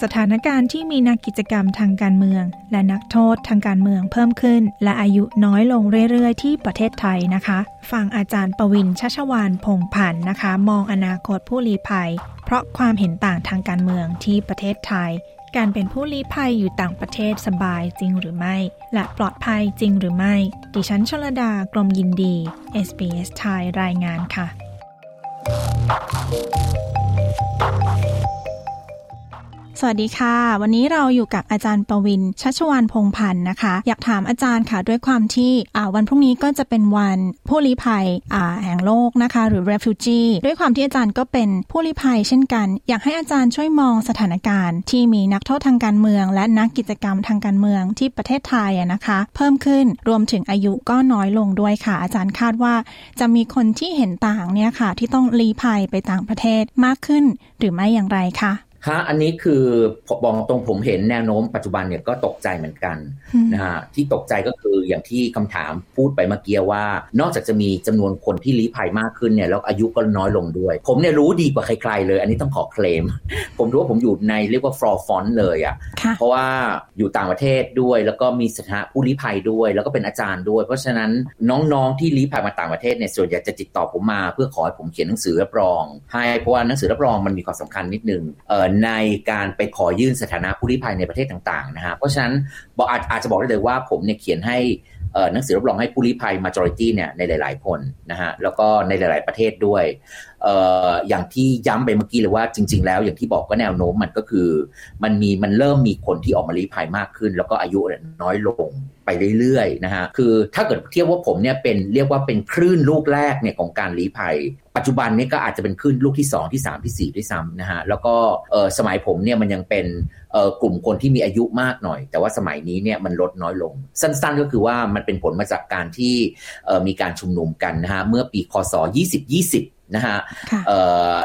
สถานการณ์ที่มีนักกิจกรรมทางการเมือง และนักโทษทางการเมืองเพิ่มขึ้น และอายุน้อยลงเรื่อยๆ ที่ประเทศไทยนะคะ ฟังอาจารย์ประวินชัชวานพงพันธ์นะคะ มองอนาคตผู้ลี้ภัย เพราะความเห็นต่างทางการเมืองที่ประเทศไทย การเป็นผู้ลี้ภัยอยู่ต่างประเทศสบายจริงหรือไม่ และปลอดภัยจริงหรือไม่ ดิฉันชลดากรมยินดี SBS ไทยรายงานค่ะ สวัสดีค่ะ วันนี้เราอยู่กับอาจารย์ประวินชัชวานพงพันธ์นะคะ อยากถามอาจารย์ค่ะด้วยความที่วันพรุ่งนี้ก็จะเป็นวันผู้ลี้ภัยแห่งโลกนะคะ หรือ refugee ด้วยความที่อาจารย์ก็เป็นผู้ลี้ภัยเช่นกัน อยากให้อาจารย์ช่วยมองสถานการณ์ ที่มีนักโทษทางการเมือง และนักกิจกรรมทางการเมืองที่ประเทศไทยนะคะ เพิ่มขึ้นรวมถึงอายุก็น้อยลงด้วยค่ะ อาจารย์คาดว่า จะมีคนที่เห็นต่างเนี่ยค่ะ ที่ต้องลี้ภัยไปต่างประเทศมากขึ้นหรือไม่อย่างไรคะ ฮะอันนี้คือบอกตรงผมเห็นแนวโน้มปัจจุบันเนี่ยก็ตกใจเหมือนกันนะฮะที่ตกใจก็คืออย่างที่คำถามพูดไปเมื่อกี้ว่า นอกจากจะมีจำนวนคนที่ลี้ภัยมากขึ้นเนี่ยแล้วอายุก็น้อยลงด้วย ผมเนี่ยรู้ดีกว่าใครๆเลย อันนี้ต้องขอเคลม ผมรู้ว่าผมอยู่ในเรียกว่า forefront เลยอะ่ะเพราะว่าอยู่ต่างประเทศด้วย แล้วก็มีสถานะผู้ลี้ภัยด้วย แล้วก็เป็นอาจารย์ด้วย เพราะฉะนั้นน้องๆที่ลี้ภัยมาต่างประเทศเนี่ยส่วนใหญ่จะติดต่อผมมา เพื่อขอให้ผมเขียนหนังสือรับรอง ให้เพราะว่าหนังสือรับรองมันมีความสำคัญนิดนึงเอ่อในการไปขอยื่นสถานะผู้ลี้ภัยในประเทศต่างๆนะฮะเพราะฉะนั้นบอกอาจอาจจะบอกได้เลยว่าผมเนี่ยเขียนให้หนังสือรับรองให้ผู้ลี้ภัย majority เนี่ยในหลาย ๆ คนนะฮะแล้วก็ในหลาย ๆ ประเทศด้วย อย่างที่ย้ำไปเมื่อกี้เลยว่าจริง ๆ แล้วอย่างที่บอกก็แนวโน้มมันก็คือ มันมีมันเริ่มมีคนที่ออกมาลี้ภัยมากขึ้น แล้วก็อายุน้อยลงไปเรื่อยๆนะฮะคือถ้าเกิดเทียบว่าผมเนี่ยเป็นเรียกว่าเป็นคลื่นลูกแรกเนี่ยของการลี้ภัย ปัจจุบันนี้ก็อาจจะเป็นคลื่นลูกที่ 2 ที่ 3 ที่ 4 ด้วยซ้ำนะฮะแล้วก็สมัยผมเนี่ยมันยังเป็นกลุ่มคนที่มีอายุมากหน่อย แต่ว่าสมัยนี้เนี่ยมันลดน้อยลง สั้นๆ ก็คือว่ามันเป็นผลมาจากการที่มีการชุมนุมกันนะฮะเมื่อปีคศ 2020 นะฮะ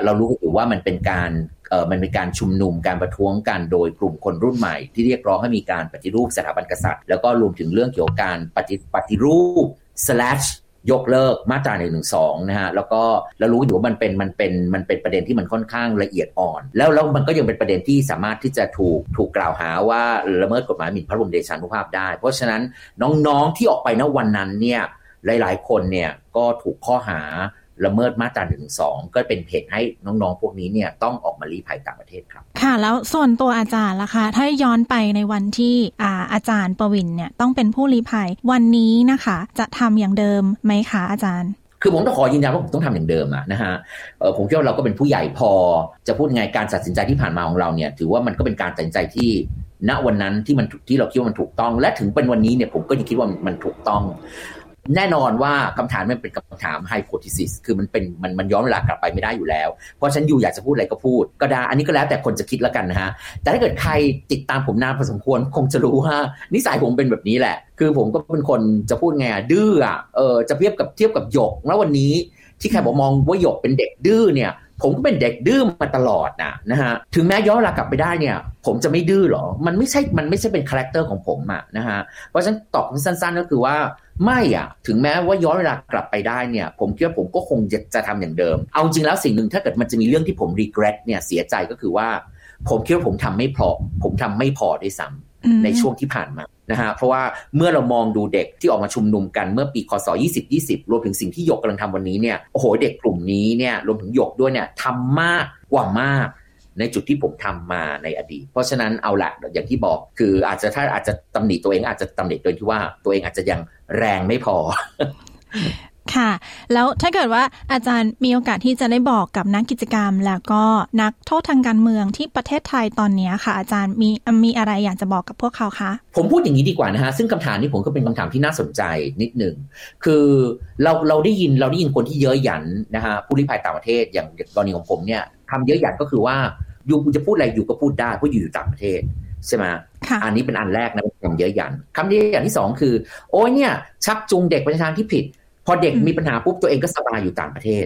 เรารู้กันอยู่ว่ามันเป็นการเออมันเป็นการชุมนุมการประท้วงกันโดยกลุ่มคนรุ่นใหม่ ที่เรียกร้องให้มีการปฏิรูปสถาบันกษัตริย์ แล้วก็รวมถึงเรื่องเกี่ยวกับการปฏิปฏิรูป slash ยกเลิกมาตราหนึ่งหนึ่งสองนะฮะแล้วก็เรารู้อยู่ว่ามันเป็นมันเป็นมันเป็นประเด็นที่มันค่อนข้างละเอียดอ่อน แล้วแล้วมันก็ยังเป็นประเด็นที่สามารถที่จะถูกถูกกล่าวหาว่าละเมิดกฎหมายหมิ่นพระบรมเดชานุภาพได้ เพราะฉะนั้นน้องๆที่ออกไปณวันนั้นเนี่ยหลาย ๆ คนเนี่ยก็ถูกข้อหา ละเมิดมาตราหนึ่งสองก็เป็นเหตุให้น้องๆ พวกนี้เนี่ยต้องออกมาลี้ภัยต่างประเทศครับ ค่ะ แล้วส่วนตัวอาจารย์ล่ะคะ ถ้าย้อนไปในวันที่อาอาจารย์ประวินเนี่ยต้องเป็นผู้ลี้ภัยวันนี้นะคะ จะทำอย่างเดิมไหมคะอาจารย์คือผมต้องขอยืนยันว่าผมต้องทำอย่างเดิมอะนะฮะผมคิดว่าเราก็เป็นผู้ใหญ่พอ จะพูดไงการตัดสินใจที่ผ่านมาของเราเนี่ย ถือว่ามันก็เป็นการตัดสินใจที่ณวันนั้นที่มันที่เราคิดว่ามันถูกต้อง และถึงเป็นวันนี้เนี่ยผมก็ยังคิดว่ามันถูกต้อง แน่นอนว่าคำถามมันเป็นคำถามไฮโพทิซิสคือมันเป็นมันมันย้อนเวลากลับไปไม่ได้อยู่แล้ว เพราะฉันอยู่อยากจะพูดอะไรก็พูด ก็ได้ อันนี้ก็แล้วแต่คนจะคิดแล้วกันนะฮะ แต่ถ้าเกิดใครติดตามผมนานพอสมควรคงจะรู้ว่า นิสัยผมเป็นแบบนี้แหละ คือผมก็เป็นคนจะพูดไงดื้ออะเออจะเทียบกับเทียบกับหยก แล้ววันนี้ที่ใครบอกมองว่าหยกเป็นเด็กดื้อเนี่ย ผมก็เป็นเด็กดื้อมาตลอดนะนะฮะถึงแม้ย้อนเวลากลับไปได้เนี่ย ผมจะไม่ดื้อหรอ มันไม่ใช่มันไม่ใช่เป็น character ของผมอะนะฮะเพราะฉะนั้นตอบสั้น ๆ ก็คือว่าไม่อะถึงแม้ว่าย้อนเวลากลับไปได้เนี่ย ผมคิดว่าผมก็คงจะจะทำอย่างเดิม เอาจริงแล้วสิ่งหนึ่งถ้าเกิดมันจะมีเรื่องที่ผม regret เนี่ยเสียใจก็คือว่า ผมคิดว่าผมทำไม่พอ ผมทำไม่พอด้วยซ้ำในช่วงที่ผ่านมา นะฮะเพราะว่าเมื่อเรามองดูเด็กที่ออกมาชุมนุมกันเมื่อปีคศ2020 รวมถึงสิ่งที่หยกกำลังทำวันนี้เนี่ยโอ้โหเด็กกลุ่มนี้เนี่ยรวมถึงหยกด้วยเนี่ยทำมากกว่ามากในจุดที่ผมทำมาในอดีต เพราะฉะนั้นเอาละอย่างที่บอกคืออาจจะถ้าอาจจะตำหนิตัวเองอาจจะตำหนิโดยที่ว่าตัวเองอาจจะยังแรงไม่พอ ค่ะ แล้วถ้าเกิดว่าอาจารย์มีโอกาสที่จะได้บอกกับนักกิจกรรม แล้วก็นักโทษทางการเมืองที่ประเทศไทยตอนนี้ค่ะ อาจารย์มีมีอะไรอยากจะบอกกับพวกเขาคะผมพูดอย่างนี้ดีกว่านะฮะซึ่งคำถามนี้ผมก็เป็นคำถามที่น่าสนใจนิดหนึ่งคือเราเราได้ยินเราได้ยินคนที่เยอะหยันนะฮะผู้ลี้ภัยต่างประเทศอย่างกรณีของผมเนี่ยทำเยอะหยันก็คือว่าอยู่จะพูดอะไรอยู่ก็พูดได้เพราะอยู่อยู่ต่างประเทศใช่ไหมอันนี้เป็นอันแรกนะคำเยอะหยันคำเยอะหยันที่สองคือ โอ้ยเนี่ย ชักจูงเด็กไปในทางที่ผิด พอเด็กมีปัญหาปุ๊บตัวเองก็สบายอยู่ต่างประเทศ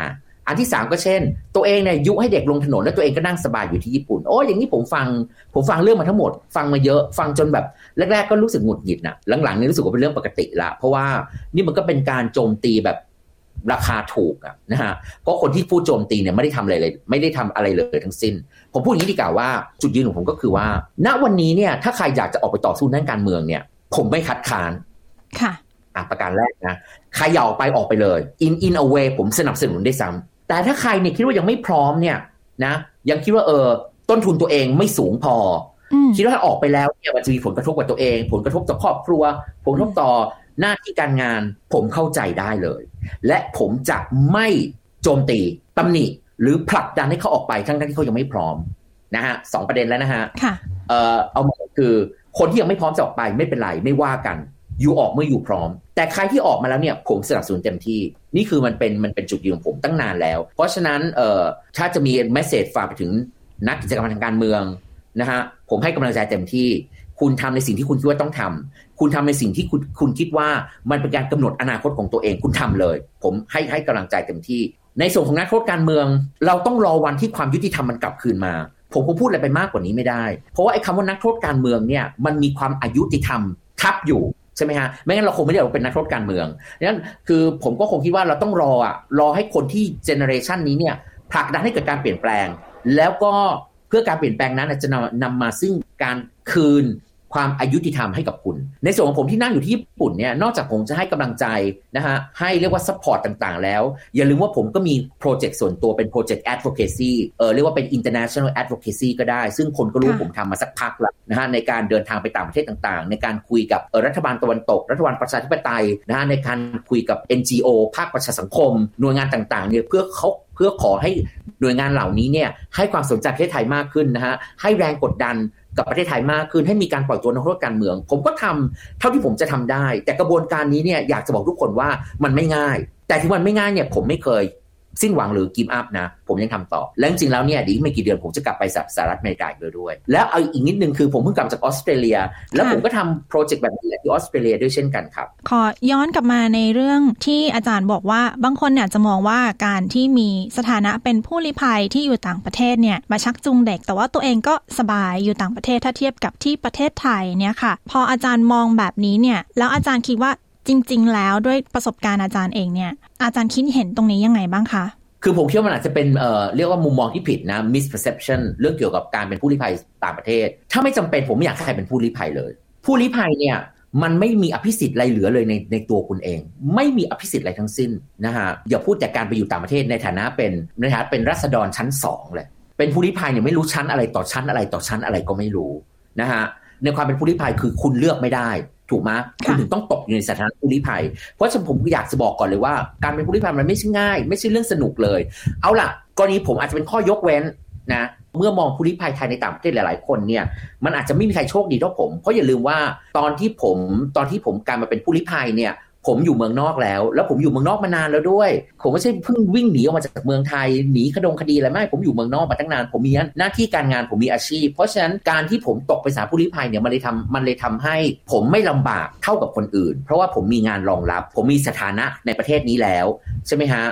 อะอันที่สามก็เช่น ตัวเองเนี่ยยุให้เด็กลงถนนแล้วตัวเองก็นั่งสบายอยู่ที่ญี่ปุ่นโอ้อย่างนี้ผมฟัง ผมฟังเรื่องมาทั้งหมด ฟังมาเยอะฟังจนแบบแรก ๆ ก็รู้สึกหงุดหงิดนะหลังๆนี่รู้สึกว่าเป็นเรื่องปกติละเพราะว่านี่มันก็เป็นการโจมตีแบบราคาถูกอะนะฮะเพราะคนที่พูดโจมตีเนี่ยไม่ได้ทำอะไรเลย ไม่ได้ทำอะไรเลยทั้งสิ้น ผมพูดอย่างนี้ดีกว่าว่าจุดยืนของผมก็คือว่า ณวันนี้เนี่ยถ้าใครอยากจะออกไปต่อสู้ด้านการเมืองเนี่ย ผมไม่คัดค้านค่ะ อะประการแรกนะใครอยากออกไปออกไปเลย in in a way ผมสนับสนุนได้ซ้ำแต่ถ้าใครเนี่ยคิดว่ายังไม่พร้อมเนี่ยนะ ยังคิดว่าเออต้นทุนตัวเองไม่สูงพอ คิดว่าถ้าออกไปแล้วเนี่ยมันจะมีผลกระทบกับตัวเอง ผลกระทบต่อครอบครัว ผลกระทบต่อหน้าที่การงานผมเข้าใจได้เลย และผมจะไม่โจมตีตำหนิหรือผลักดันให้เขาออกไปทั้งที่เขายังไม่พร้อมนะฮะสองประเด็นแล้วนะฮะค่ะเอ่อเอามาคือคนที่ยังไม่พร้อมจะออกไปไม่เป็นไรไม่ว่ากัน อยู่ออกเมื่ออยู่พร้อม แต่ใครที่ออกมาแล้วเนี่ยผมสนับสนุนเต็มที่ นี่คือมันเป็นมันเป็นจุดยืนของผมตั้งนานแล้ว เพราะฉะนั้นเอ่อถ้าจะมีเมสเซจฝากไปถึงนักกิจกรรมทางการเมืองนะฮะผมให้กำลังใจเต็มที่ คุณทำในสิ่งที่คุณคิดว่าต้องทำคุณทำในสิ่งที่คุณคุณคิดว่ามันเป็นการกำหนดอนาคตของตัวเองคุณทำเลย ผมให้ให้กำลังใจเต็มที่ ในส่วนของนักโทษการเมือง เราต้องรอวันที่ความยุติธรรมมันกลับคืนมาผมคงพูดอะไรไปมากกว่านี้ไม่ได้ เพราะว่าไอ้คำว่านักโทษการเมืองเนี่ยมันมีความอายุติธรรมทับอยู่ ใช่ไหมฮะไม่งั้นเราคงไม่ได้เราเป็นนักโทษการเมืองนั้นคือผมก็คงคิดว่าเราต้องรออะรอให้คนที่เจเนอเรชันนี้เนี่ยผลักดันให้เกิดการเปลี่ยนแปลง แล้วก็เพื่อการเปลี่ยนแปลงนั้นจะนำนำมาซึ่งการคืน ความอายุติธรรมให้กับคุณ ในส่วนของผมที่นั่งอยู่ที่ญี่ปุ่นเนี่ยนอกจากผมจะให้กำลังใจนะฮะให้เรียกว่า support ต่างๆ แล้ว อย่าลืมว่าผมก็มี project ส่วนตัวเป็นโปรเจกต์ advocacy เออเรียกว่าเป็น international advocacy ก็ได้ ซึ่งคนก็รู้ผมทำมาสักพักแล้วนะฮะในการเดินทางไปต่างประเทศต่างๆ ในการคุยกับรัฐบาลตะวันตก รัฐบาลประชาธิปไตยนะฮะในการคุยกับ NGO ภาคประชาสังคม หน่วยงานต่างๆเนี่ยเพื่อเขาเพื่อขอให้หน่วยงานเหล่านี้เนี่ยให้ความสนใจประเทศไทยมากขึ้นนะฮะให้แรงกดดัน กับประเทศไทยมากขึ้นให้มีการปล่อยตัวนักโทษการเมือง ผมก็ทำเท่าที่ผมจะทำได้ แต่กระบวนการนี้เนี่ยอยากจะบอกทุกคนว่ามันไม่ง่าย แต่ที่มันไม่ง่ายเนี่ยผมไม่เคย สิ้นหวังหรือกิมอัพนะ ผมยังทำต่อ และจริงๆแล้วเนี่ยดีไม่กี่เดือนผมจะกลับไปสหรัฐอเมริกาอีกด้วย แล้วเอาอีกนิดนึงคือผมเพิ่งกลับจากออสเตรเลีย แล้วผมก็ทำโปรเจกต์แบบนี้ที่ออสเตรเลียด้วยเช่นกันครับ ขอย้อนกลับมาในเรื่องที่อาจารย์บอกว่าบางคนเนี่ยจะมองว่าการที่มีสถานะเป็นผู้ลี้ภัยที่อยู่ต่างประเทศเนี่ยมาชักจูงเด็ก แต่ว่าตัวเองก็สบายอยู่ต่างประเทศถ้าเทียบกับที่ประเทศไทยเนี่ยค่ะ พออาจารย์มองแบบนี้เนี่ยแล้วอาจารย์คิดว่า จริง ๆ แล้วด้วยประสบการณ์อาจารย์เองเนี่ย อาจารย์คิดเห็นตรงนี้ยังไงบ้างคะคือผมคิดว่ามันอาจจะเป็นเอ่อเรียกว่ามุมมองที่ผิดนะ misperception เรื่องเกี่ยวกับการเป็นผู้ลี้ภัยต่างประเทศ ถ้าไม่จำเป็นผมไม่อยากให้ใครเป็นผู้ลี้ภัยเลย ผู้ลี้ภัยเนี่ยมันไม่มีอภิสิทธิ์อะไรเหลือเลยในในตัวคุณเอง ไม่มีอภิสิทธิ์อะไรทั้งสิ้นนะฮะอย่าพูดแต่การไปอยู่ต่างประเทศในฐานะเป็นในฐานะเป็นรัษฎรชั้นสองเลยเป็นผู้ลี้ภัยเนี่ยไม่รู้ชั้นอะไรต่อชั้นอะไรต่อชั้นอะไรก็ไม่รู้นะฮะในความเป็นผู้ลี้ภัยคือคุณเลือกไม่ได้ ถูกไหมคุณถึงต้องตกอยู่ในสถานะผู้ลี้ภัย เพราะฉะนั้นผมอยากจะบอกก่อนเลยว่า การเป็นผู้ลี้ภัยมันไม่ใช่ง่าย ไม่ใช่เรื่องสนุกเลย เอาล่ะกรณีผมอาจจะเป็นข้อยกเว้นนะเมื่อมองผู้ลี้ภัยไทยในต่างประเทศหลาย ๆ คนเนี่ยมันอาจจะไม่มีใครโชคดีเท่าผม เพราะอย่าลืมว่าตอนที่ผมตอนที่ผมการมาเป็นผู้ลี้ภัยเนี่ย ผมอยู่เมืองนอกแล้ว แล้วผมอยู่เมืองนอกมานานแล้วด้วย ผมไม่ใช่เพิ่งวิ่งหนีออกมาจากเมืองไทยหนีคดงคดีอะไรไม่ผมอยู่เมืองนอกมาตั้งนาน ผมมีหน้าที่การงานผมมีอาชีพ เพราะฉะนั้นการที่ผมตกไปสาผู้ลี้ภัยเนี่ยมันเลยทำมันเลยทำให้ ผมไม่ลำบากเท่ากับคนอื่น เพราะว่าผมมีงานรองรับ ผมมีสถานะในประเทศนี้แล้วใช่ไหมฮะ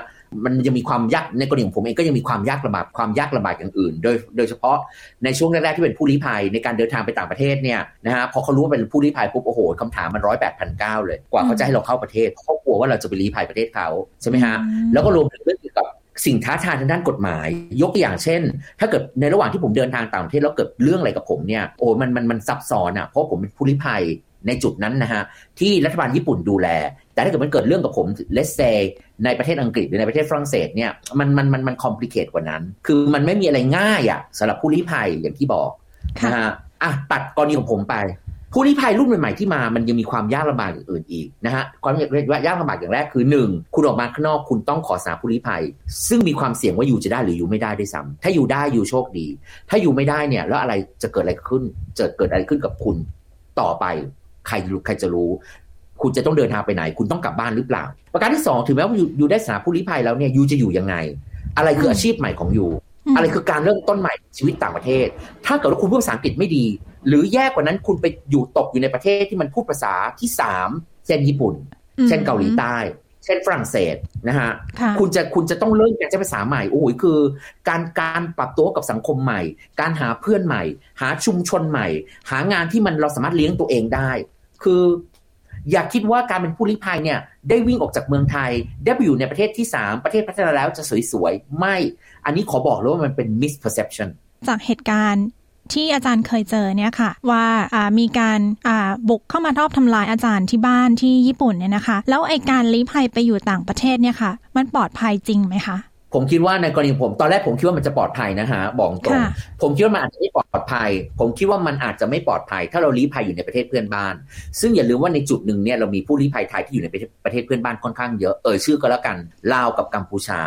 มันยังมีความยากในกรณีของผมเองก็ยังมีความยากลำบากความยากลำบากอย่างอื่น โดยโดยเฉพาะในช่วงแรกๆที่เป็นผู้ลี้ภัยในการเดินทางไปต่างประเทศเนี่ยนะฮะพอเขารู้ว่าเป็นผู้ลี้ภัยปุ๊บโอ้โหคำถามมันร้อยแปดพันเก้าเลย กว่าเขาจะให้เราเข้าประเทศเขากลัวว่าเราจะไปลี้ภัยประเทศเขาใช่ไหมฮะแล้วก็รวมถึงเรื่องเกี่ยวกับสิ่งท้าทายทางด้านกฎหมาย ยกตัวอย่างเช่น ถ้าเกิดในระหว่างที่ผมเดินทางต่างประเทศแล้วเกิดเรื่องอะไรกับผมเนี่ยโอ้มันมันมันซับซ้อนอะเพราะผมเป็นผู้ลี้ภัยในจุดนั้นนะฮะที่รัฐบาลญี่ปุ่นดูแล แต่ถ้าเกิดมันเกิดเรื่องกับผมเลสเซในประเทศอังกฤษหรือในประเทศฝรั่งเศสเนี่ยมันมันมันมันคอมพลีเคทกว่านั้น คือมันไม่มีอะไรง่ายอะสำหรับผู้ลี้ภัยอย่างที่บอกนะฮะอะตัดกรณีของผมไป ผู้ลี้ภัยรุ่นใหม่ๆที่มามันยังมีความยากลำบากอย่างอื่นอีกนะฮะความยากลำบากอย่างแรกคือหนึ่งคุณออกมาข้างนอกคุณต้องขอสาผู้ลี้ภัย ซึ่งมีความเสี่ยงว่าอยู่จะได้หรืออยู่ไม่ได้ด้วยซ้ำถ้าอยู่ได้อยู่โชคดี ถ้าอยู่ไม่ได้เนี่ยแล้วอะไรจะเกิดอะไรขึ้นจะเกิดอะไรขึ้นกับคุณต่อไปใครใครจะรู้ คุณจะต้องเดินทางไปไหน คุณต้องกลับบ้านหรือเปล่า ประการที่สองถึงแม้ว่าอยู่ได้สถานะผู้ลี้ภัยแล้วเนี่ยยูจะอยู่ยังไง อะไรคืออาชีพใหม่ของยูอะไรคือการเริ่มต้นใหม่ชีวิตต่างประเทศ ถ้าเกิดว่าคุณพูดภาษาอังกฤษไม่ดี หรือแย่กว่านั้นคุณไปอยู่ตกอยู่ในประเทศที่มันพูดภาษาที่สามเช่นญี่ปุ่น เช่นเกาหลีใต้ เช่นฝรั่งเศสนะฮะค่ะคุณจะคุณจะต้องเริ่มการใช้ภาษาใหม่ โอ้โหคือ การการปรับตัวกับสังคมใหม่ การหาเพื่อนใหม่ หาชุมชนใหม่ หางานที่มันเราสามารถเลี้ยงตัวเองได้ คือ อย่าคิดว่าการเป็นผู้ลี้ภัยเนี่ยได้วิ่งออกจากเมืองไทย ได้ไปอยู่ในประเทศที่สามประเทศพัฒนาแล้วจะสวยๆ ไม่ อันนี้ขอบอกเลยว่ามันเป็น misperception จากเหตุการณ์ที่อาจารย์เคยเจอเนี่ยค่ะ ว่ามีการาบุกเข้ามาทอบทำลายอาจารย์ที่บ้านที่ญี่ปุ่นเนี่ยนะคะ แล้วไอการลี้ภัยไปอยู่ต่างประเทศเนี่ยค่ะ มันปลอดภัยจริงไหมคะ ผมคิดว่าในกรณีผมตอนแรกผมคิดว่ามันจะปลอดภัยนะฮะบอกตรงค่ะผมคิดว่ามันอาจจะไม่ปลอดภัย ผมคิดว่ามันอาจจะไม่ปลอดภัย ถ้าเราลี้ภัยอยู่ในประเทศเพื่อนบ้าน ซึ่งอย่าลืมว่าในจุดหนึ่งเนี่ยเรามีผู้ลี้ภัยไทยที่อยู่ในประเทศประเทศเพื่อนบ้านค่อนข้างเยอะเออชื่อก็แล้วกันลาวกับกัมพูชา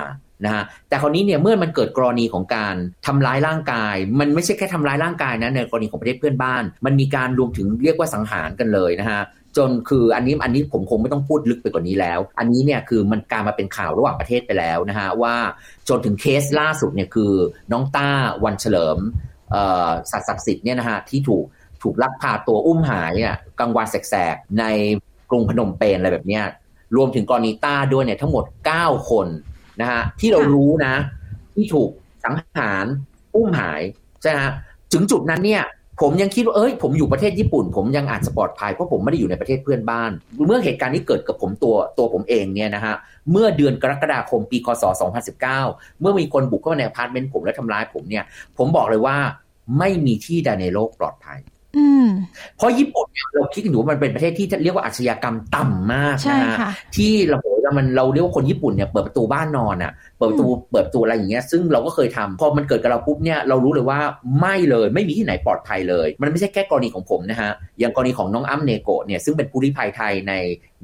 นะฮะแต่คราวนี้เนี่ยเมื่อมันเกิดกรณีของการทำร้ายร่างกาย มันไม่ใช่แค่ทำร้ายร่างกายนะในกรณีของประเทศเพื่อนบ้าน มันมีการรวมถึงเรียกว่าสังหารกันเลยนะฮะ จนคืออันนี้อันนี้ผมคงไม่ต้องพูดลึกไปกว่านี้แล้ว อันนี้เนี่ยคือมันกลารมาเป็นข่าวระหว่างประเทศไปแล้วนะฮะว่าจนถึงเคสล่าสุดเนี่ยคือน้องต้าวันเฉลิมสัตว์ศักดิ์สิทธิ์เนี่ยนะฮะที่ถูกถูกลักพาตัวอุ้มหายเนี่ยกลางวันแสกๆในกรุงพนมเปญอะไรแบบเนี้ยรวมถึงกรณีต้าด้วยเนี่ยทั้งหมด 9 คนนะฮะที่เรารู้นะ ที่ถูกสังหารอุ้มหายใช่ฮะถึงจุดนั้นเนี่ย ผมยังคิดว่าเอ้ยผมอยู่ประเทศญี่ปุ่น ผมยังอ่านสปอร์ตพายเพราะผมไม่ได้อยู่ในประเทศเพื่อนบ้าน เมื่อเหตุการณ์นี้เกิดกับผมตัวตัวผมเองเนี่ยนะฮะเมื่อเดือนกรกฎาคมปีคศ 2019 เมื่อมีคนบุกเข้ามาในอพาร์ตเมนต์ผมและทำร้ายผมเนี่ย ผมบอกเลยว่าไม่มีที่ใดในโลกปลอดภัย เพราะญี่ปุ่นเนี่ยเราคิดกันอยู่ว่ามันเป็นประเทศที่เรียกว่าอาชญากรรมต่ำมากใช่นะฮะค่ะที่เราบอกว่ามันเราเรียกว่าคนญี่ปุ่นเนี่ยเปิดประตูบ้านนอนอะ เปิดประตูเปิดประตูอะไรอย่างเงี้ยซึ่งเราก็เคยทำพอมันเกิดกับเราปุ๊บเนี่ยเรารู้เลยว่าไม่เลยไม่มีที่ไหนปลอดภัยเลย มันไม่ใช่แค่กรณีของผมนะฮะอย่างกรณีของน้องอ้ำเนโกะเนี่ยซึ่งเป็นผู้ลี้ภัยไทยใน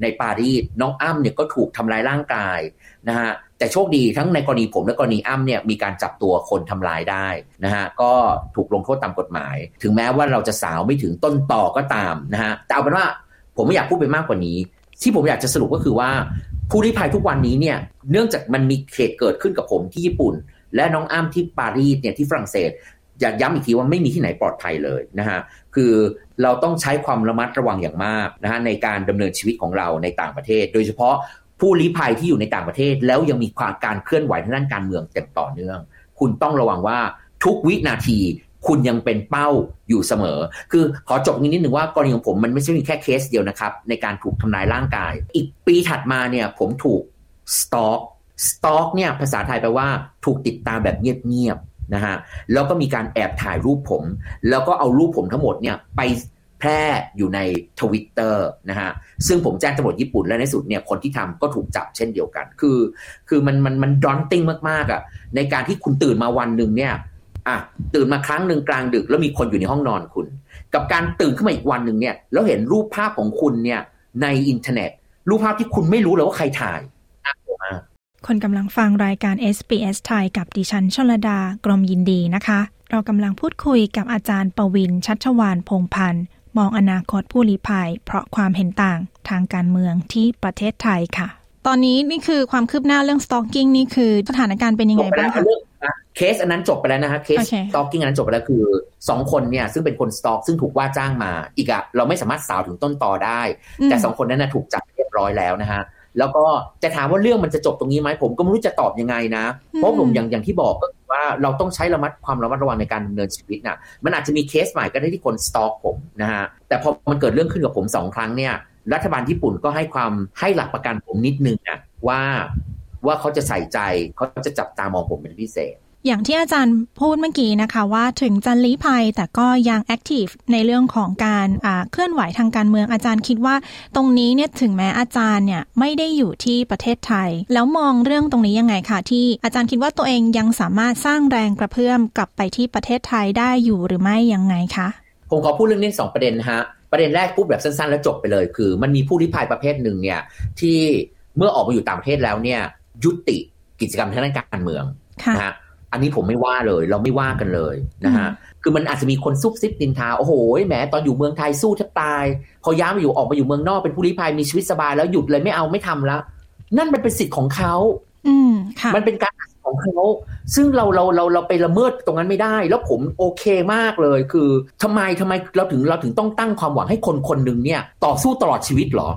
ในปารีสน้องอ้ำเนี่ยก็ถูกทำร้ายร่างกายนะฮะ แต่โชคดีทั้งในกรณีผมและกรณีอ้ำเนี่ยมีการจับตัวคนทำร้ายได้นะฮะก็ถูกลงโทษตามกฎหมาย ถึงแม้ว่าเราจะสาวไม่ถึงต้นต่อก็ตามนะฮะแต่เอาเป็นว่าผมไม่อยากพูดไปมากกว่านี้ ที่ผมอยากจะสรุปก็คือว่า ผู้ลี้ภัยทุกวันนี้เนี่ยเนื่องจากมันมีเหตุเกิดขึ้นกับผมที่ญี่ปุ่น และน้องอ้ำที่ปารีสเนี่ยที่ฝรั่งเศสอยากย้ำอีกทีว่าไม่มีที่ไหนปลอดภัยเลยนะฮะ คือเราต้องใช้ความระมัดระวังอย่างมากนะฮะในการดำเนินชีวิตของเราในต่างประเทศ โดยเฉพาะ ผู้ลี้ภัยที่อยู่ในต่างประเทศ แล้วยังมีความการเคลื่อนไหวทางด้านการเมืองอย่างต่อเนื่อง คุณต้องระวังว่าทุกวินาทีคุณยังเป็นเป้าอยู่เสมอ คือขอจบนิดนึงว่ากรณีของผมมันไม่ใช่มีแค่เคสเดียวนะครับ ในการถูกทำร้ายร่างกาย อีกปีถัดมาเนี่ยผมถูก stalk stalk เนี่ยภาษาไทยแปลว่าถูกติดตามแบบเงียบๆนะฮะแล้วก็มีการแอบถ่ายรูปผม แล้วก็เอารูปผมทั้งหมดเนี่ยไป แพร่อยู่ในทวิตเตอร์นะฮะซึ่งผมแจ้งตำรวจญี่ปุ่นและในสุดเนี่ยคนที่ทำก็ถูกจับเช่นเดียวกัน คือ คือมันมันมัน daunting มากๆอะในการที่คุณตื่นมาวันหนึ่งเนี่ยอะตื่นมาครั้งหนึ่งกลางดึกแล้วมีคนอยู่ในห้องนอนคุณ กับการตื่นขึ้นมาอีกวันหนึ่งเนี่ยแล้วเห็นรูปภาพของคุณเนี่ยในอินเทอร์เน็ต รูปภาพที่คุณไม่รู้เลยว่าใครถ่ายน่ากลัวมากคนกำลังฟังรายการ SBS ไทยกับดิฉันชลดากรมยินดีนะคะ เรากำลังพูดคุยกับอาจารย์ประวินชัชวานพงพันธ์ มองอนาคตผู้ลี้ภัย เพราะความเห็นต่างทางการเมืองที่ประเทศไทยค่ะ ตอนนี้นี่คือความคืบหน้าเรื่อง stalking นี่คือสถานการณ์เป็นยังจไงบไปบ้าแล้งวคะเรื่องอะเคสอันนั้นจบไปแล้วนะฮะเคสโอเค stalking อันนั้นจบไปแล้วคือสองคนเนี่ยซึ่งเป็นคน stalk ซึ่งถูกว่าจ้างมา อีกอะเราไม่สามารถสาวถึงต้นตอได้อืมแต่สองคนนั้นนะถูกจับเรียบร้อยแล้วนะฮะแล้วก็จะถามว่าเรื่องมันจะจบตรงนี้ไหมผมก็ไม่รู้จะตอบยังไงนะเพราะผมอย่างอย่างที่บอกก็คือว่า เราต้องใช้ระมัดความระมัดระวังในการดำเนินชีวิตน่ะมันอาจจะมีเคสใหม่ก็ได้ที่คน stalk ผมนะฮะแต่พอมันเกิดเรื่องขึ้นกับผมสองครั้งเนี่ยรัฐบาลญี่ปุ่นก็ให้ความให้หลักประกันผมนิดนึงนะว่าว่าเขาจะใส่ใจเขาจะจับตามองผมเป็นพิเศษ อย่างที่อาจารย์พูดเมื่อกี้นะคะว่าถึงจะลี้ภัยแต่ก็ยังแอคทีฟในเรื่องของการอ่าเคลื่อนไหวทางการเมืองอาจารย์คิดว่า ตรงนี้เนี่ยถึงแม้อาจารย์เนี่ยไม่ได้อยู่ที่ประเทศไทย แล้วมองเรื่องตรงนี้ยังไงคะที่อาจารย์คิดว่าตัวเองยังสามารถสร้างแรงกระเพื่อมกลับไปที่ประเทศไทยได้อยู่หรือไม่ยังไงคะผมขอพูดเรื่องนี้สองประเด็นนะฮะประเด็นแรกพูดแบบสั้นๆ แล้วจบไปเลย คือ มันมีผู้ลี้ภัยประเภทหนึ่งเนี่ยที่เมื่อออกมาอยู่ต่างประเทศแล้วเนี่ยยุติกิจกรรมทางด้านการเมืองค่ะนะฮะ อันนี้ผมไม่ว่าเลย เราไม่ว่ากันเลยนะฮะอืมคือมันอาจจะมีคนซุบซิบนินทาโอ้โหแหมตอนอยู่เมืองไทยสู้แทบตาย พอย้ายมาอยู่ออกมาอยู่เมืองนอกเป็นผู้ลี้ภัยมีชีวิตสบายแล้วหยุดเลยไม่เอาไม่ทำแล้วนั่นมันเป็นสิทธิ์ของเขาอืมค่ะมันเป็นการตัดสินของเขาซึ่งเราเราเราเราไปละเมิดตรงนั้นไม่ได้ แล้วผมโอเคมากเลย คือทำไมทำไมเราถึงเราถึงต้องตั้งความหวังให้คนคนหนึ่งเนี่ย ต่อสู้ตลอดชีวิตเหรอ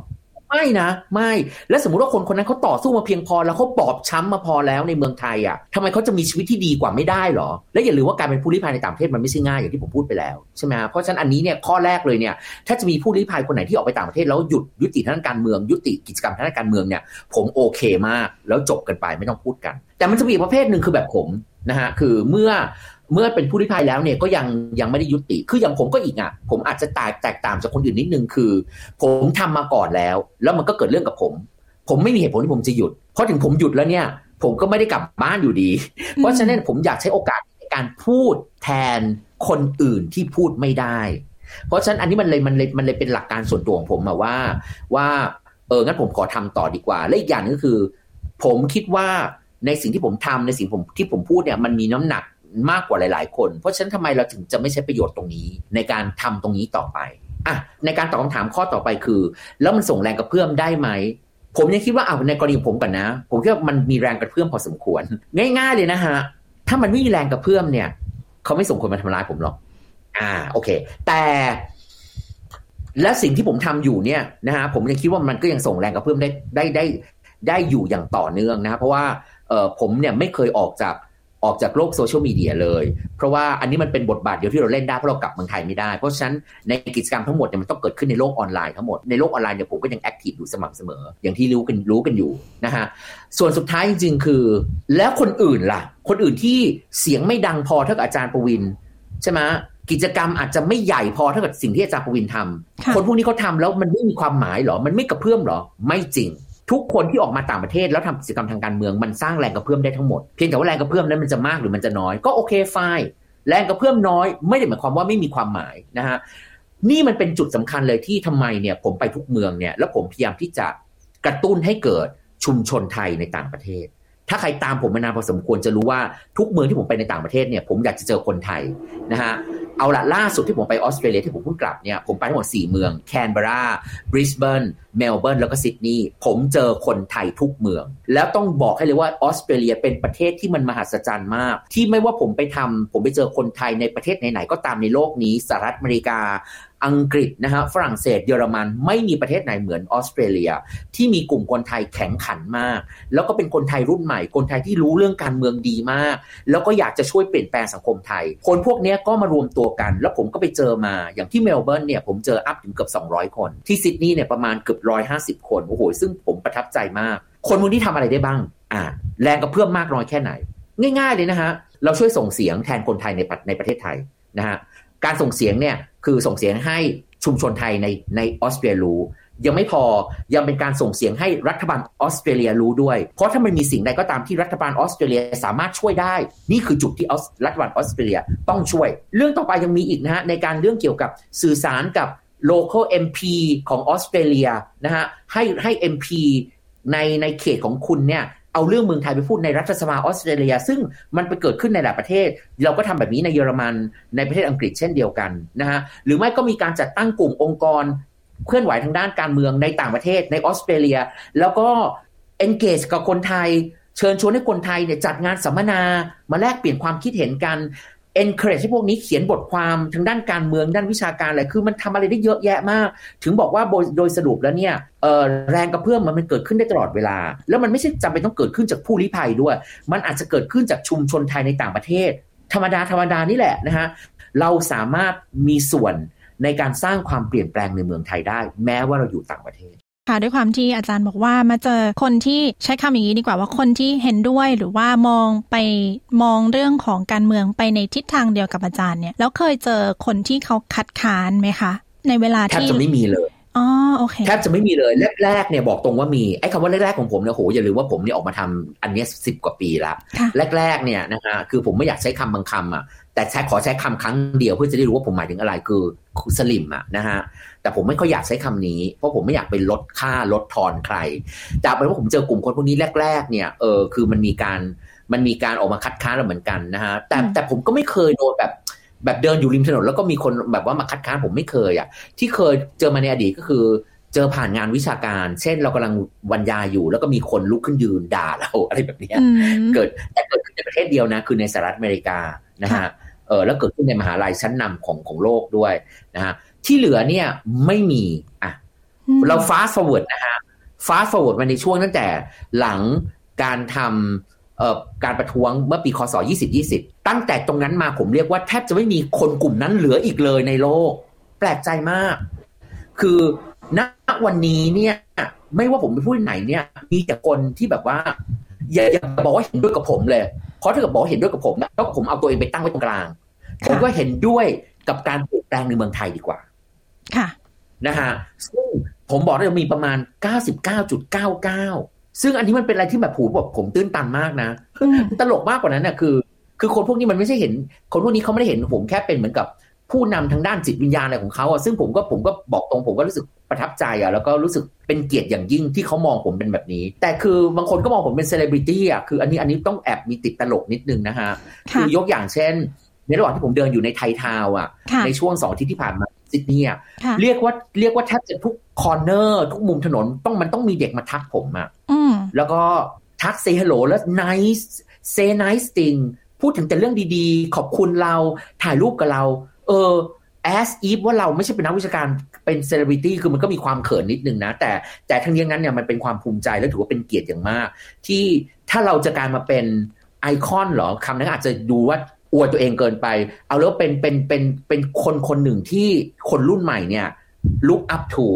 ไม่นะไม่แล้วสมมติว่าคนคนนั้นเขาต่อสู้มาเพียงพอแล้วเขาบอบช้ำมาพอแล้วในเมืองไทยอะทำไมเขาจะมีชีวิตที่ดีกว่าไม่ได้หรอ และอย่าลืมว่าการเป็นผู้ลี้ภัยในต่างประเทศมันไม่ใช่ง่ายอย่างที่ผมพูดไปแล้วใช่ไหมเพราะฉะนั้นอันนี้เนี่ยข้อแรกเลยเนี่ยถ้าจะมีผู้ลี้ภัยคนไหนที่ออกไปต่างประเทศแล้วหยุดยุติทางการเมือง ยุติกิจกรรมทางการเมืองเนี่ยผมโอเคมากแล้วจบกันไปไม่ต้องพูดกัน แต่มันจะมีอีกประเภทหนึ่งคือแบบผมนะฮะคือเมื่อ เมื่อเป็นผู้ลี้ภัยแล้วเนี่ยก็ยังยังไม่ได้ยุติ คืออย่างผมก็อีกอะ ผมอาจจะแตกแตกต่างจากคนอื่นนิดนึงคือ ผมทำมาก่อนแล้ว แล้วมันก็เกิดเรื่องกับผม ผมไม่มีเหตุผลที่ผมจะหยุด เพราะถึงผมหยุดแล้วเนี่ย ผมก็ไม่ได้กลับบ้านอยู่ดี เพราะฉะนั้นผมอยากใช้โอกาสในการพูดแทนคนอื่นที่พูดไม่ได้ เพราะฉะนั้นอันนี้มันเลยมันเลยมันเลยเป็นหลักการส่วนตัวของผมอะว่าว่าเอองั้นผมขอทำต่อดีกว่า และอีกอย่างนึงก็คือ ผมคิดว่าในสิ่งที่ผมทำในสิ่งผมที่ผมพูดเนี่ยมันมีน้ำหนัก มากกว่าหลาย ๆ คน เพราะฉะนั้นทำไมเราถึงจะไม่ใช้ประโยชน์ตรงนี้ ในการทำตรงนี้ต่อไปอะในการตอบคำถามข้อต่อไปคือ แล้วมันส่งแรงกระเพื่อมได้ไหมผมยังคิดว่าเอาในกรณีผมก่อนนะ ผมคิดว่ามันมีแรงกระเพื่อมพอสมควร ง่าย ๆ เลยนะฮะถ้ามันไม่มีแรงกระเพื่อมเนี่ยเขาไม่ส่งคนมาทำร้ายผมหรอก อ่า โอเค แต่และสิ่งที่ผมทำอยู่เนี่ยนะฮะผมยังคิดว่ามันก็ยังส่งแรงกระเพื่อมได้ได้ได้ได้อยู่อย่างต่อเนื่องนะเพราะว่าเออผมเนี่ยไม่เคยออกจาก ออกจากโลกโซเชียลมีเดียเลย เพราะว่าอันนี้มันเป็นบทบาทเดียวที่เราเล่นได้เพราะเรากลับเมืองไทยไม่ได้ เพราะฉะนั้นในกิจกรรมทั้งหมดเนี่ยมันต้องเกิดขึ้นในโลกออนไลน์ทั้งหมด ในโลกออนไลน์เนี่ยผมก็ยังแอคทีฟอยู่สม่ำเสมอ อย่างที่รู้กันรู้กันอยู่นะฮะ ส่วนสุดท้ายจริงๆคือ แล้วคนอื่นล่ะ คนอื่นที่เสียงไม่ดังพอเท่ากับอาจารย์ประวินใช่ไหมกิจกรรมอาจจะไม่ใหญ่พอเท่ากับสิ่งที่อาจารย์ประวินทำคนพวกนี้เขาทาแล้วมันไม่มีความหมายหรอ มันไม่กระเพื่อมหรอ ไม่จริง ทุกคนที่ออกมาต่างประเทศแล้วทำกิจกรรมทางการเมืองมันสร้างแรงกระเพื่อมได้ทั้งหมด เพียงแต่ว่าแรงกระเพื่อมนั้นมันจะมากหรือมันจะน้อยก็โอเคไฟแรงกระเพื่อมน้อยไม่ได้หมายความว่าไม่มีความหมายนะฮะนี่มันเป็นจุดสำคัญเลยที่ทำไมเนี่ยผมไปทุกเมืองเนี่ยแล้วผมพยายามที่จะกระตุ้นให้เกิดชุมชนไทยในต่างประเทศ ถ้าใครตามผมมานานพอสมควรจะรู้ว่าทุกเมืองที่ผมไปในต่างประเทศเนี่ยผมอยากจะเจอคนไทยนะฮะ เอาละล่าสุดที่ผมไปออสเตรเลียที่ผมเพิ่งกลับเนี่ยผมไปทั้งหมด 4 เมืองแคนเบราบริสเบนเมลเบิร์นแล้วก็ซิดนีย์ผมเจอคนไทยทุกเมือง แล้วต้องบอกให้เลยว่าออสเตรเลียเป็นประเทศที่มันมหัศจรรย์มาก ที่ไม่ว่าผมไปทำผมไปเจอคนไทยในประเทศไหนๆก็ตามในโลกนี้สหรัฐอเมริกา อังกฤษนะฮะฝรั่งเศสเยอรมันไม่มีประเทศไหนเหมือนออสเตรเลีย ที่มีกลุ่มคนไทยแข็งขันมาก แล้วก็เป็นคนไทยรุ่นใหม่ คนไทยที่รู้เรื่องการเมืองดีมาก แล้วก็อยากจะช่วยเปลี่ยนแปลงสังคมไทย คนพวกนี้ก็มารวมตัวกัน แล้วผมก็ไปเจอมาอย่างที่เมลเบิร์นเนี่ยผมเจอ up ถึงเกือบ 200 คน ที่ซิดนีย์เนี่ยประมาณเกือบ 150 คนโอ้โหซึ่งผมประทับใจมาก คนพวกนี้ทำอะไรได้บ้างอ่าแรงกระเพื่อมมากน้อยแค่ไหน ง่าย ๆ เลยนะฮะเราช่วยส่งเสียงแทนคนไทยในในประเทศไทยนะฮะ การส่งเสียงเนี่ยคือส่งเสียงให้ชุมชนไทยในในออสเตรเลียรู้ ยังไม่พอยังเป็นการส่งเสียงให้รัฐบาลออสเตรเลียรู้ด้วย เพราะถ้ามันมีสิ่งใดก็ตามที่รัฐบาลออสเตรเลียสามารถช่วยได้ นี่คือจุดที่รัฐบาลออสเตรเลียต้องช่วย เรื่องต่อไปยังมีอีกนะฮะในการเรื่องเกี่ยวกับสื่อสารกับ local MP ของออสเตรเลียนะฮะให้ให้ MP ในในเขตของคุณเนี่ย เอาเรื่องเมืองไทยไปพูดในรัฐสภาออสเตรเลีย ซึ่งมันไปเกิดขึ้นในหลายประเทศ เราก็ทำแบบนี้ในเยอรมันในประเทศอังกฤษเช่นเดียวกันนะฮะหรือไม่ก็มีการจัดตั้งกลุ่มองค์กรเคลื่อนไหวทางด้านการเมืองในต่างประเทศในออสเตรเลีย แล้วก็ engage กับคนไทย เชิญชวนให้คนไทยเนี่ยจัดงานสัมมนา มาแลกเปลี่ยนความคิดเห็นกัน encourage ให้พวกนี้เขียนบทความทางด้านการเมืองด้านวิชาการอะไรคือมันทำอะไรได้เยอะแยะมาก ถึงบอกว่าโดยสรุปแล้วเนี่ยแรงกระเพื่อมมันมันเกิดขึ้นได้ตลอดเวลา แล้วมันไม่ใช่จำเป็นต้องเกิดขึ้นจากผู้ลี้ภัยด้วย มันอาจจะเกิดขึ้นจากชุมชนไทยในต่างประเทศ ธรรมดาธรรมดานี่แหละนะฮะเราสามารถมีส่วนในการสร้างความเปลี่ยนแปลงในเมืองไทยได้ แม้ว่าเราอยู่ต่างประเทศ ค่ะด้วยความที่อาจารย์บอกว่ามาเจอคนที่ใช้คำอย่างนี้ดีกว่าว่าคนที่เห็นด้วยหรือว่ามองไปมองเรื่องของการเมืองไปในทิศทางเดียวกับอาจารย์เนี่ยแล้วเคยเจอคนที่เขาคัดค้านไหมคะ ในเวลาที่แทบจะไม่มีเลยอ๋อโอเคแทบจะไม่มีเลยแรกๆเนี่ยบอกตรงว่ามีไอ้คำว่าแรกๆของผมเนี่ยโหอย่าลืมว่าผมเนี่ยออกมาทำอันนี้สิบกว่าปีละแรกๆเนี่ยนะฮะคือผมไม่อยากใช้คำบางคำอะ แต่ใช้ขอใช้คำครั้งเดียวเพื่อจะได้รู้ว่าผมหมายถึงอะไรคือสลิมอะนะฮะแต่ผมไม่ค่อยอยากใช้คำนี้ เพราะผมไม่อยากไปลดค่าลดทอนใครจากเป็นว่าผมเจอกลุ่มคนพวกนี้แรก ๆ เนี่ยเออคือมันมีการมันมีการออกมาคัดค้านเราเหมือนกันนะฮะแต่แต่ผมก็ไม่เคยโดนแบบแบบเดินอยู่ริมถนนแล้วก็มีคนแบบว่ามาคัดค้านผมไม่เคยอะที่เคยเจอมาในอดีตก็คือเจอผ่านงานวิชาการ เช่นเรากำลังบรรยายอยู่ แล้วก็มีคนลุกขึ้นยืนด่าเราอะไรแบบนี้เกิดแต่เกิดขึ้นในประเทศเดียวนะ คือในสหรัฐอเมริกานะฮะ เออแล้วเกิดขึ้นในมหาลัยชั้นนำของของโลกด้วยนะฮะที่เหลือเนี่ยไม่มีอะเรา fast forward นะฮะ fast forward มาในช่วงตั้งแต่หลังการทำการประท้วงเมื่อปีคศ2020 ตั้งแต่ตรงนั้นมาผมเรียกว่าแทบจะไม่มีคนกลุ่มนั้นเหลืออีกเลยในโลก แปลกใจมาก คือณวันนี้เนี่ย ไม่ว่าผมไปพูดไหนเนี่ย มีแต่คนที่แบบว่าอย่าอย่าบอกว่าเห็นด้วยกับผมเลยเพ ราะถ้าเกิดบอกเห็นด้วยกับผมนะก็ผมเอาตัวเองไปตั้งไว้ตรงกลางผมก็เห็นด้วยกับการเปลี่ยนแปลงในเมืองไทยดีกว่า ค่ะนะฮะซึ่งผมบอกว่ามีประมาณ 99.99 ซึ่งอันนี้มันเป็นอะไรที่แบบผูแบบผมตื้นตันมากนะ ตลกมากกว่านั้นน่ะคือ คือคนพวกนี้มันไม่ใช่เห็น คนพวกนี้เขาไม่ได้เห็นผมแค่เป็นเหมือนกับ ผู้นำทางด้านจิตวิญญาณอะไรของเขาอะซึ่งผมก็ผมก็บอกตรงผมก็รู้สึกประทับใจอะแล้วก็รู้สึกเป็นเกียรติอย่างยิ่งที่เขามองผมเป็นแบบนี้ แต่คือบางคนก็มองผมเป็นเซเลบริตี้อะคืออันนี้อันนี้ต้องแอบมีติดตลกนิดนึงนะฮะคือยกอย่างเช่น ในระหว่างที่ผมเดินอยู่ในไทยทาวน์อะในช่วงสองอาทิตย์ที่ผ่านมาซิดนีย์เรียกว่าเรียกว่าแทบจะทุก corner ทุกมุมถนนต้องมันต้องมีเด็กมาทักผมอะแล้วก็ทัก say hello แล้ว nice say nice thing พูดถึงแต่เรื่องดีๆ ขอบคุณเราถ่ายรูปกับเรา เออ as if ว่าเราไม่ใช่เป็นนักวิชาการเป็นเซเลบริตี้คือมันก็มีความเขินนิดนึงนะ แต่แต่ทั้งนี้งั้นเนี่ยมันเป็นความภูมิใจและถือว่าเป็นเกียรติอย่างมาก ที่ถ้าเราจะการมาเป็นไอคอนหรอคำนั้นอาจจะดูว่าอวดตัวเองเกินไป เอาแล้วเป็นเป็นเป็นเป็นคนคนหนึ่งที่คนรุ่นใหม่เนี่ย look up to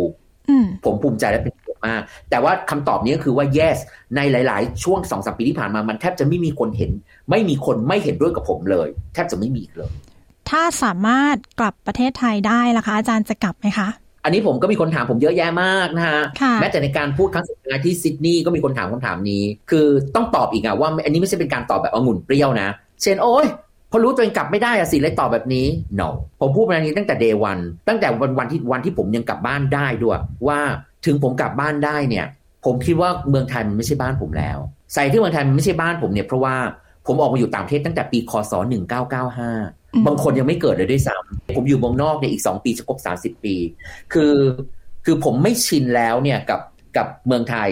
ผมภูมิใจและเป็นเกียรติมาก แต่ว่าคำตอบนี้ก็คือว่า yes ในหลาย ๆ ช่วงสองสามปีที่ผ่านมามันแทบจะไม่มีคนเห็น ไม่มีคนไม่เห็นด้วยกับผมเลย แทบจะไม่มีอีกเลย ถ้าสามารถกลับประเทศไทยได้ล่ะคะอาจารย์จะกลับไหมคะ อันนี้ผมก็มีคนถามผมเยอะแยะมากนะฮะแม้แต่ในการพูดครั้งสุดท้ายที่ซิดนีย์ก็มีคนถามคำถามนี้ คือต้องตอบอีกอะว่าอันนี้ไม่ใช่เป็นการตอบแบบองุ่นเปรี้ยวนะ เช่นโอ้ยพอรู้ตัวเองกลับไม่ได้อะสิเลยตอบแบบนี้ no ผมพูดมาอย่างนี้ตั้งแต่ day one ตั้งแต่วันวันที่วันที่ผมยังกลับบ้านได้ด้วย ว่าถึงผมกลับบ้านได้เนี่ย ผมคิดว่าเมืองไทยมันไม่ใช่บ้านผมแล้ว ใส่ที่เมืองไทยมันไม่ใช่บ้านผมเนี่ยเพราะว่าผมออกมาอยู่ต่างประเทศตั้งแต่ปีคศ1995 บางคนยังไม่เกิดเลยด้วยซ้ำผมอยู่เมืองนอกเนี่ยอีก2ปีจะครบ30ปี คือคือผมไม่ชินแล้วเนี่ยกับกับเมืองไทย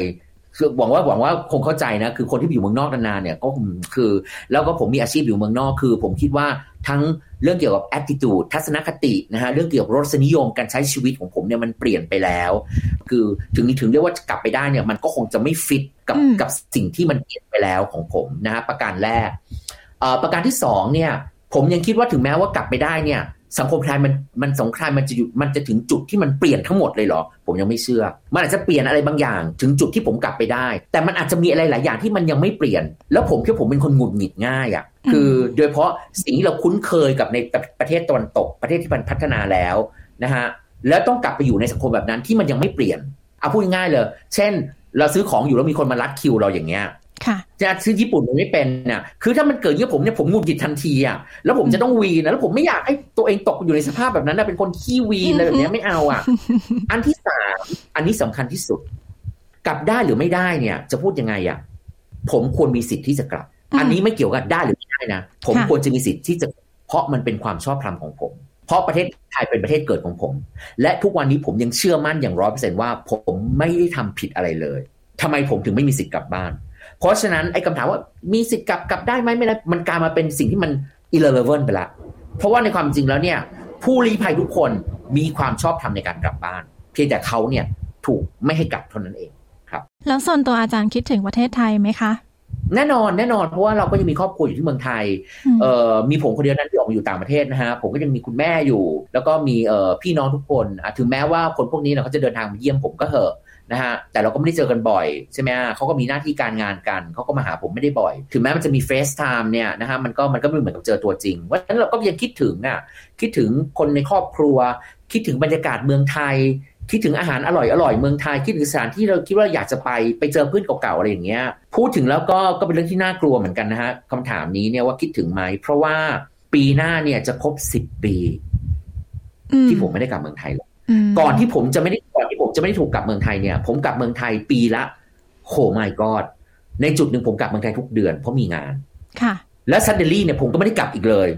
คือหวังว่าหวังว่าคงเข้าใจนะ คือคนที่อยู่เมืองนอกนานๆเนี่ยก็คือ แล้วก็ผมมีอาชีพอยู่เมืองนอกคือ ผมคิดว่าทั้งเรื่องเกี่ยวกับ attitude ทัศนคตินะฮะเรื่องเกี่ยวกับรสนิยมการใช้ชีวิตของผมเนี่ยมันเปลี่ยนไปแล้ว คือถึงถึงเรียกว่ากลับไปได้เนี่ยมันก็คงจะไม่ฟิตกับกับสิ่งที่มันเปลี่ยนไปแล้วของผมนะฮะประการแรกประการที่สองเนี่ย ผมยังคิดว่าถึงแม้ว่ากลับไปได้เนี่ย สังคมไทยมันมันสงครามมันจะอยู่มันจะถึงจุดที่มันเปลี่ยนทั้งหมดเลยเหรอ ผมยังไม่เชื่อ มันอาจจะเปลี่ยนอะไรบางอย่าง ถึงจุดที่ผมกลับไปได้ แต่มันอาจจะมีอะไรหลายอย่างที่มันยังไม่เปลี่ยน แล้วผมคิดผมเป็นคนหงุดหงิดง่ายอะ่ะคือโดยเฉพาะสิ่งที่เราคุ้นเคยกับในประเทศตะวันตก ประเทศที่มันพัฒนาแล้วนะฮะแล้วต้องกลับไปอยู่ในสังคมแบบนั้นที่มันยังไม่เปลี่ยนเอาพูดง่ายเลย เช่น เราซื้อของอยู่แล้วมีคนมารัดคิวเราอย่างเงี้ยจะซื้อญี่ปุ่นมันไม่เป็นน่ะ คือถ้ามันเกิดเงี้ยผมเนี่ยผมงุดหงิดทันทีอะ แล้วผมจะต้องวีนะ แล้วผมไม่อยากให้ตัวเองตกอยู่ในสภาพแบบนั้นนะเป็นคนขี้วีอะไรแบบนี้ไม่เอาอะ อันที่สาม อันนี้สำคัญที่สุด กลับได้หรือไม่ได้เนี่ย จะพูดยังไงอะ ผมควรมีสิทธิ์ที่จะกลับ อันนี้ไม่เกี่ยวกับได้หรือไม่ได้นะ ผมควรจะมีสิทธิ์ที่จะ เพราะมันเป็นความชอบธรรมของผม เพราะประเทศไทยเป็นประเทศเกิดของผม และทุกวันนี้ผมยังเชื่อมั่นอย่างร้อยเปอร์เซนว่าผมไม่ได้ทำผิดอะไรเลยทำไมผมถึงไม่มีสิทธิ์กลับบ้าน เพราะฉะนั้นไอ้คำถามว่ามีสิทธิ์กลับกลับได้ไหมไม่ได้มันกลายมาเป็นสิ่งที่มัน irrelevant ไปละเพราะว่าในความจริงแล้วเนี่ย ผู้ลี้ภัยทุกคนมีความชอบธรรมในการกลับบ้าน เพียงแต่เขาเนี่ยถูกไม่ให้กลับเท่านั้นเองครับ แล้วส่วนตัวอาจารย์คิดถึงประเทศไทยไหมคะ แน่นอนแน่นอนเพราะว่าเราก็ยังมีครอบครัวอยู่ที่เมืองไทยเอ่อมีผมคนเดียวนั้นที่ออกมาอยู่ต่างประเทศนะฮะผมก็ยังมีคุณแม่อยู่ แล้วก็มีเอ่อพี่น้องทุกคนถึงแม้ว่าคนพวกนี้เขาจะเดินทางมาเยี่ยมผมก็เหอะนะฮะแต่เราก็ไม่ได้เจอกันบ่อยใช่ไหมเขาก็มีหน้าที่การงานกัน เขาก็มาหาผมไม่ได้บ่อย ถึงแม้มันจะมีเฟซไทม์เนี่ยนะฮะมันก็มันก็ไม่เหมือนกับเจอตัวจริงเพราะฉะนั้นเราก็ยังคิดถึงอะคิดถึงคนในครอบครัว คิดถึงบรรยากาศเมืองไทย คิดถึงอาหารอร่อยอร่อยเมืองไทยคิดถึงสถานที่เราคิดว่าอยากจะไปไปเจอเพื่อนเก่าๆอะไรอย่างเงี้ยพูดถึงแล้วก็ก็เป็นเรื่องที่น่ากลัวเหมือนกันนะฮะคำถามนี้เนี่ยว่าคิดถึงไหมเพราะว่าปีหน้าเนี่ยจะครบสิบปี ที่ผมไม่ได้กลับเมืองไทยเลยก่อนที่ผมจะไม่ได้ก่อนที่ผมจะไม่ได้ถูกกลับเมืองไทยเนี่ย ผมกลับเมืองไทยปีละโหไม่กอดในจุดหนึ่งผมกลับเมืองไทยทุกเดือนเพราะมีงาน ค่ะ และซัดเดลี่เนี่ยผมก็ไม่ได้กลับอีกเลย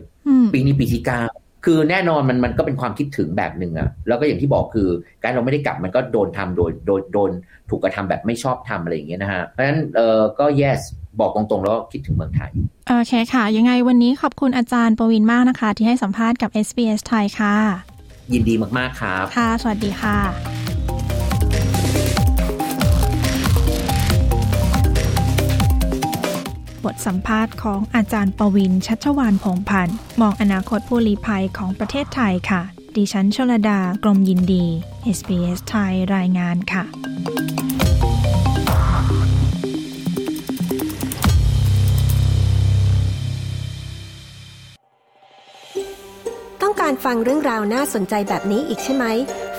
ปีนี้ปีที่เก้า คือแน่นอนมันมันก็เป็นความคิดถึงแบบหนึ่งอะแล้วก็อย่างที่บอกคือ การเราไม่ได้กลับมันก็โดนทำโดยโดยโดนถูกกระทำแบบไม่ชอบทำอะไรอย่างเงี้ยนะฮะเพราะฉะนั้นเออก็ yes บอกตรงๆ แล้วคิดถึงเมืองไทย โอเคค่ะ ยังไงวันนี้ขอบคุณอาจารย์ปวินมากนะคะ ที่ให้สัมภาษณ์กับ SBS ไทยค่ะ ยินดีมากๆครับ ค่ะ สวัสดีค่ะ บทสัมภาษณ์ของอาจารย์ปวินชัชวานพงพันธ์มองอนาคตผู้ลี้ภัยของประเทศไทยค่ะ ดิฉันชลดากรมยินดี SBS ไทยรายงานค่ะต้องการฟังเรื่องราวน่าสนใจแบบนี้อีกใช่ไหม